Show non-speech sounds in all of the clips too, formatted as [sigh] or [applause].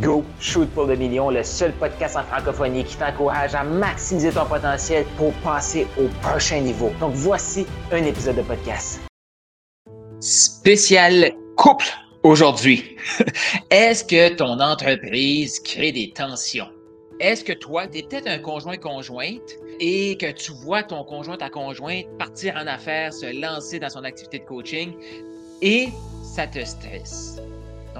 Go Shoot pour le million, le seul podcast en francophonie qui t'encourage à maximiser ton potentiel pour passer au prochain niveau. Donc voici un épisode de podcast. Spécial couple aujourd'hui. [laughs] Est-ce que ton entreprise crée des tensions? Est-ce que toi, tu es peut-être un conjoint-conjointe et que tu vois ton conjoint, ta conjointe partir en affaires, se lancer dans son activité de coaching et ça te stresse?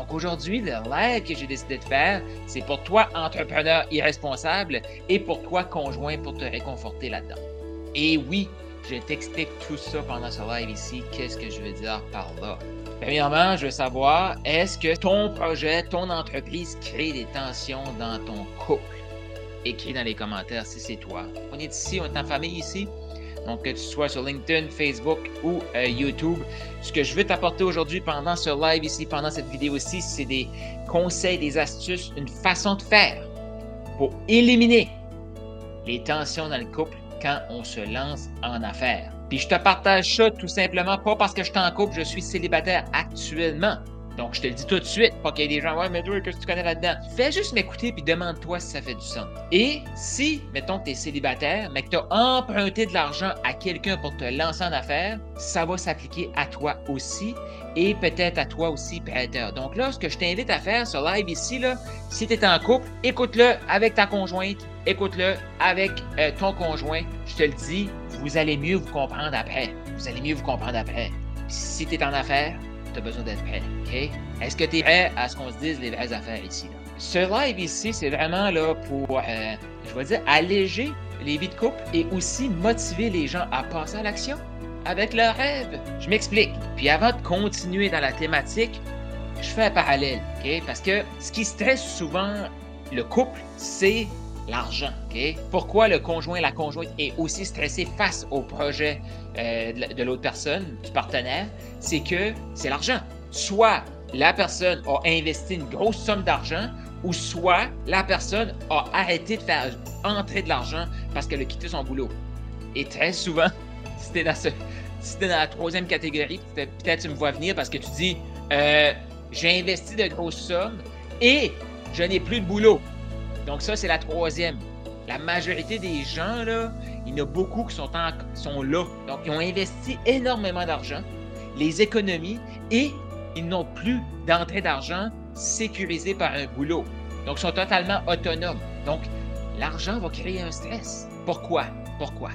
Donc aujourd'hui, le live que j'ai décidé de faire, c'est pour toi, entrepreneur irresponsable, et pour toi, conjoint, pour te réconforter là-dedans. Et oui, je t'explique tout ça pendant ce live ici. Qu'est-ce que je veux dire par là? Premièrement, je veux savoir, est-ce que ton projet, ton entreprise crée des tensions dans ton couple? Écris dans les commentaires si c'est toi. On est ici, on est en famille ici. Donc, que tu sois sur LinkedIn, Facebook ou euh, YouTube, ce que je veux t'apporter aujourd'hui pendant ce live ici, pendant cette vidéo ici, c'est des conseils, des astuces, une façon de faire pour éliminer les tensions dans le couple quand on se lance en affaires. Puis je te partage ça tout simplement pas parce que je suis en couple, je suis célibataire actuellement. Donc, je te le dis tout de suite, pas qu'il y ait des gens, ouais, mais toi, qu'est-ce que tu connais là-dedans? Fais juste m'écouter puis demande-toi si ça fait du sens. Et si, mettons tu es célibataire, mais que tu as emprunté de l'argent à quelqu'un pour te lancer en affaires, ça va s'appliquer à toi aussi et peut-être à toi aussi, prêteur. Donc là, ce que je t'invite à faire sur live ici, là, si tu es en couple, écoute-le avec ta conjointe, écoute-le avec euh, ton conjoint. Je te le dis, vous allez mieux vous comprendre après. Vous allez mieux vous comprendre après. Si tu es en affaires, tu as besoin d'être prêt. OK? Est-ce que tu es prêt à ce qu'on se dise les vraies affaires ici? Ce live ici, c'est vraiment là pour, euh, je vais dire, alléger les vies de couple et aussi motiver les gens à passer à l'action avec leurs rêves. Je m'explique. Puis avant de continuer dans la thématique, je fais un parallèle, OK? Parce que ce qui stresse souvent le couple, c'est l'argent. Pourquoi le conjoint, la conjointe est aussi stressé face au projet euh, de l'autre personne, du partenaire? C'est que c'est l'argent. Soit la personne a investi une grosse somme d'argent, ou soit la personne a arrêté de faire entrer de l'argent parce qu'elle a quitté son boulot. Et très souvent, [laughs] si tu dans, dans la troisième catégorie, peut-être tu me vois venir parce que tu dis euh, j'ai investi de grosses sommes et je n'ai plus de boulot. Donc ça, c'est la troisième. La majorité des gens, là, il y en a beaucoup qui sont, sont là. Donc, ils ont investi énormément d'argent, les économies, et ils n'ont plus d'entrée d'argent sécurisée par un boulot. Donc, ils sont totalement autonomes. Donc, l'argent va créer un stress. Pourquoi? Pourquoi?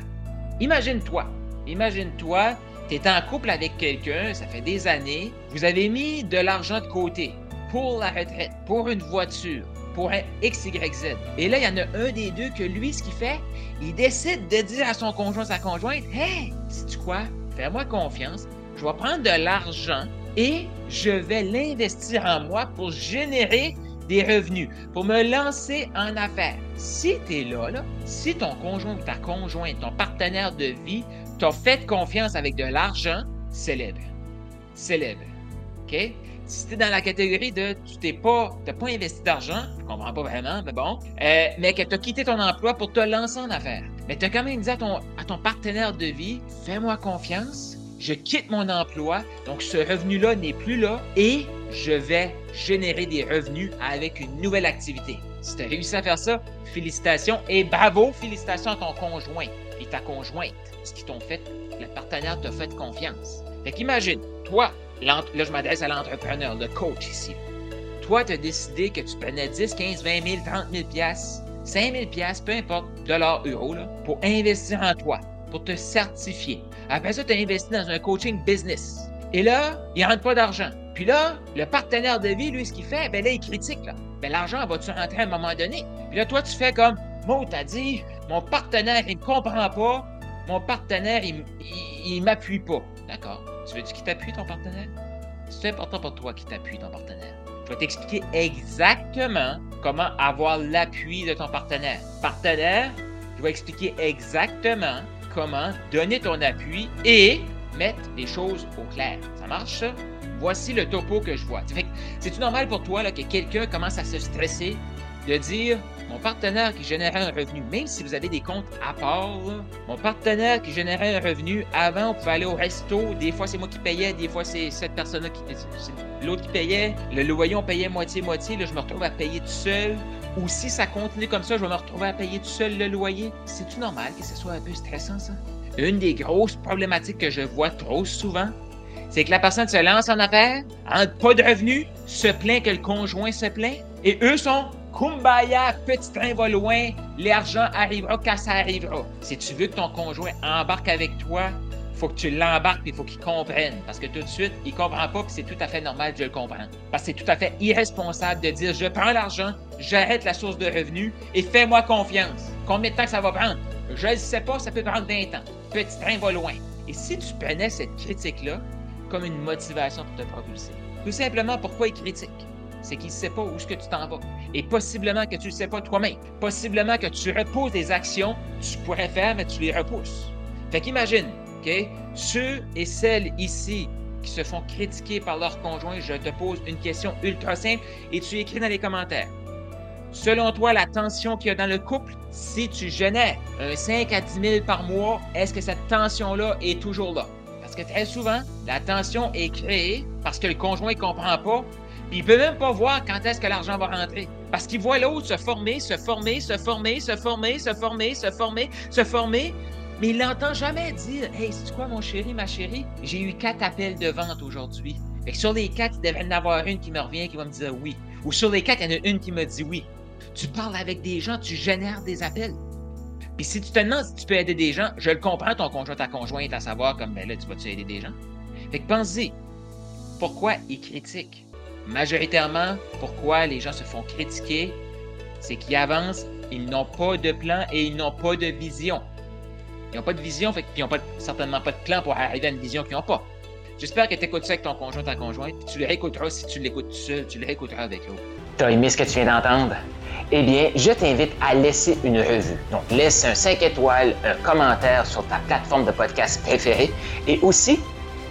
Imagine-toi, imagine-toi, tu es en couple avec quelqu'un, ça fait des années, vous avez mis de l'argent de côté pour la retraite, pour une voiture, pour X, Y. Et là, il y en a un des deux que lui, ce qu'il fait, il décide de dire à son conjoint, sa conjointe, Hey, sais-tu quoi? Fais-moi confiance, je vais prendre de l'argent et je vais l'investir en moi pour générer des revenus, pour me lancer en affaires. Si tu es là, là, si ton conjoint ou ta conjointe, ton partenaire de vie, t'a fait confiance avec de l'argent, célèbre. Célèbre. OK? Si tu es dans la catégorie de tu t'es pas, pas investi d'argent, je comprends pas vraiment, mais bon, euh, mais que tu as quitté ton emploi pour te lancer en affaires. Mais tu as quand même dit à ton, à ton partenaire de vie, fais-moi confiance, je quitte mon emploi, donc ce revenu-là n'est plus là et je vais générer des revenus avec une nouvelle activité. Si tu as réussi à faire ça, félicitations et bravo, félicitations à ton conjoint et ta conjointe, ce qui t'ont fait, le partenaire t'a fait confiance. Fait qu'imagine, toi, Là, je m'adresse à l'entrepreneur, le coach ici. Toi, tu as décidé que tu prenais 10, 15, 20 000, 30 000 5 000 peu importe, dollars, euros, là, pour investir en toi, pour te certifier. Après ça, tu as investi dans un coaching business. Et là, il ne rentre pas d'argent. Puis là, le partenaire de vie, lui, ce qu'il fait, ben là, il critique. Là. Ben, l'argent va-tu rentrer à un moment donné? Puis là, toi, tu fais comme, moi, t'as dit, mon partenaire, il me comprend pas. Mon partenaire, il, il m'appuie pas. D'accord. Tu veux-tu qu'il t'appuie ton partenaire? C'est important pour toi qu'il t'appuie ton partenaire. Je vais t'expliquer exactement comment avoir l'appui de ton partenaire. Partenaire, je vais expliquer exactement comment donner ton appui et mettre les choses au clair. Ça marche? Voici le topo que je vois. [laughs] C'est-tu normal pour toi là, que quelqu'un commence à se stresser de dire mon partenaire qui générait un revenu, même si vous avez des comptes à part, mon partenaire qui générait un revenu, avant, on pouvait aller au resto, des fois c'est moi qui payais, des fois c'est cette personne-là qui l'autre qui payait, le loyer on payait moitié-moitié, là je me retrouve à payer tout seul, ou si ça continue comme ça, je vais me retrouver à payer tout seul le loyer. C'est-tu normal que ce soit un peu stressant ça? Une des grosses problématiques que je vois trop souvent, c'est que la personne se lance en affaires, n'a pas de revenus, se plaint que le conjoint se plaint, et eux sont Kumbaya, petit train va loin, l'argent arrivera quand ça arrivera. Si tu veux que ton conjoint embarque avec toi, faut que tu l'embarques et il faut qu'il comprenne. Parce que tout de suite, il comprend pas que c'est tout à fait normal de le comprendre. Parce que c'est tout à fait irresponsable de dire je prends l'argent, j'arrête la source de revenus et fais-moi confiance. Combien de temps ça va prendre? Je ne sais pas, ça peut prendre 20 ans. Petit train va loin. Et si tu prenais cette critique-là comme une motivation pour te propulser, tout simplement pourquoi il critique? C'est qu'il ne sait pas où est-ce que tu t'en vas. Et possiblement que tu ne le sais pas toi-même. Possiblement que tu repousses des actions que tu pourrais faire, mais tu les repousses. Fait qu'imagine, OK, ceux et celles ici qui se font critiquer par leur conjoint, je te pose une question ultra simple et tu écris dans les commentaires. Selon toi, la tension qu'il y a dans le couple, si tu génères un 5 à 10 000 par mois, est-ce que cette tension-là est toujours là? Parce que très souvent, la tension est créée parce que le conjoint ne comprend pas il peut même pas voir quand est-ce que l'argent va rentrer. Parce qu'il voit l'autre se former, se former, se former, se former, se former, se former, se former. Mais il n'entend jamais dire Hey, c'est quoi, mon chéri, ma chérie? J'ai eu quatre appels de vente aujourd'hui. Fait que sur les quatre, il devrait y en avoir une qui me revient, qui va me dire oui. Ou sur les quatre, il y en a une qui me dit oui. Tu parles avec des gens, tu génères des appels. Puis si tu te demandes si tu peux aider des gens, je le comprends, ton conjoint, ta conjointe, à savoir comme, ben là, tu vas-tu aider des gens? Fait que pense-y. Pourquoi ils critiquent? Majoritairement, pourquoi les gens se font critiquer, c'est qu'ils avancent, ils n'ont pas de plan et ils n'ont pas de vision. Ils n'ont pas de vision, fait, ils n'ont pas, certainement pas de plan pour arriver à une vision qu'ils n'ont pas. J'espère que tu écoutes ça avec ton conjoint, ta conjointe, tu le réécouteras si tu l'écoutes seul, tu le réécouteras avec l'autre. T'as aimé ce que tu viens d'entendre? Eh bien, je t'invite à laisser une revue. Donc, laisse un 5 étoiles, un commentaire sur ta plateforme de podcast préférée et aussi